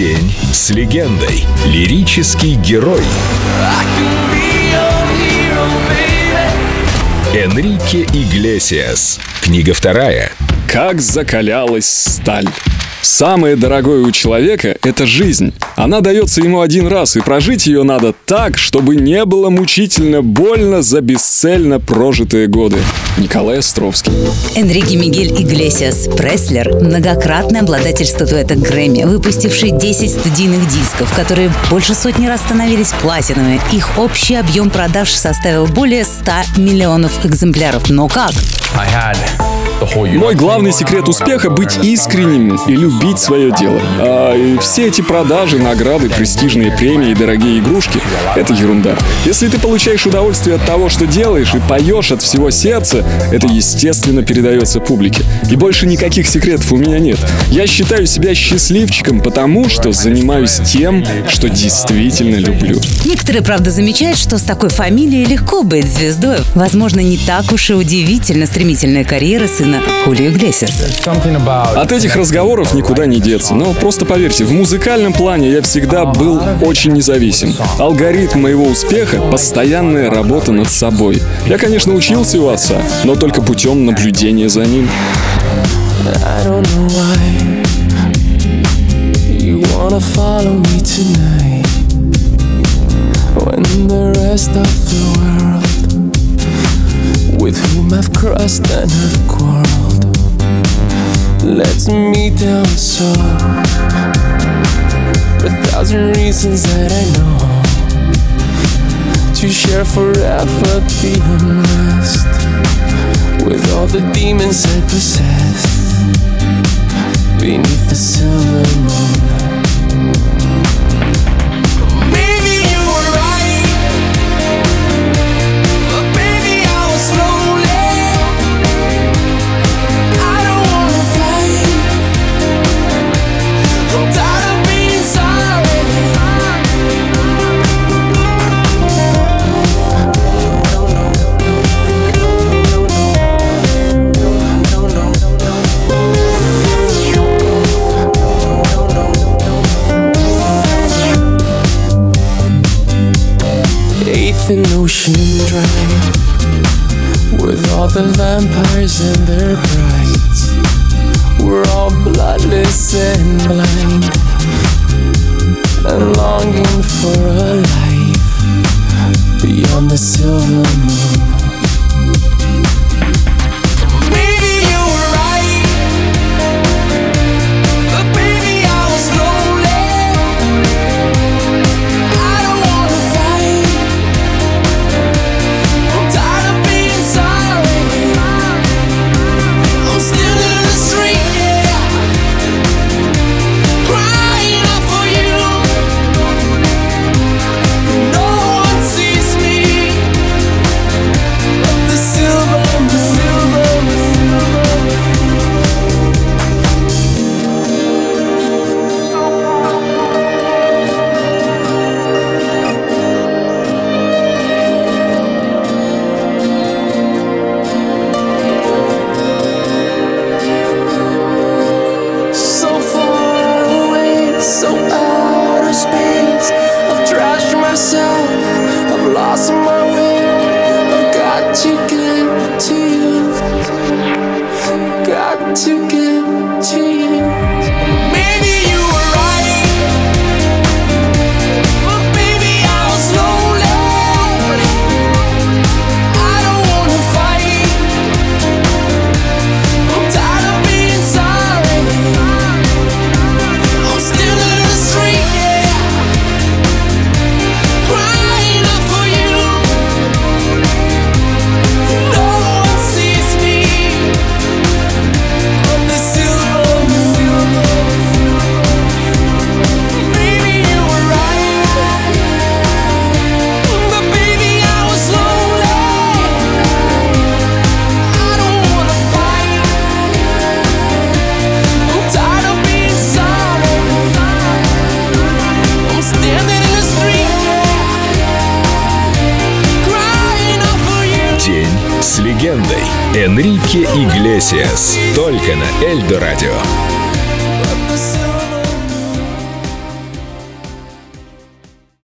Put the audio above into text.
День с легендой. Лирический герой. Энрике Иглесиас. Книга вторая. Как закалялась сталь. Самое дорогое у человека — это жизнь. Она дается ему один раз, и прожить ее надо так, чтобы не было мучительно больно за бесцельно прожитые годы. Николай Островский. Энрике Мигель Иглесиас Преслер – многократный обладатель статуэток Грэмми, выпустивший 10 студийных дисков, которые больше сотни раз становились платиновыми. Их общий объем продаж составил более 100 миллионов экземпляров. Но как? Мой главный секрет успеха — быть искренним и любить свое дело. А все эти продажи, награды, престижные премии и дорогие игрушки — это ерунда. Если ты получаешь удовольствие от того, что делаешь, и поешь от всего сердца, это естественно передается публике. И больше никаких секретов у меня нет. Я считаю себя счастливчиком, потому что занимаюсь тем, что действительно люблю. Некоторые, правда, замечают, что с такой фамилией легко быть звездой. Возможно, не так уж и удивительно стремительная карьера сына Хулио Иглесиаса. От этих разговоров никуда не деться. Но просто поверьте, в музыкальном плане я всегда был очень независим. Алгоритм моего успеха — постоянная работа над собой. Я, конечно, учился у отца, но только путем наблюдения за ним. I don't know why you wanna follow me tonight when the rest of the world with whom I've crossed and have quarreled. Lets me down so a thousand reasons that I know. To share forever the unrest with all the demons I possess beneath the silver moon. And Ocean Drive With all the vampires and their brides We're all bloodless and blind And longing for a life Beyond the silver moon легендой. Энрике Иглесиас. Только на Эльдо Радио.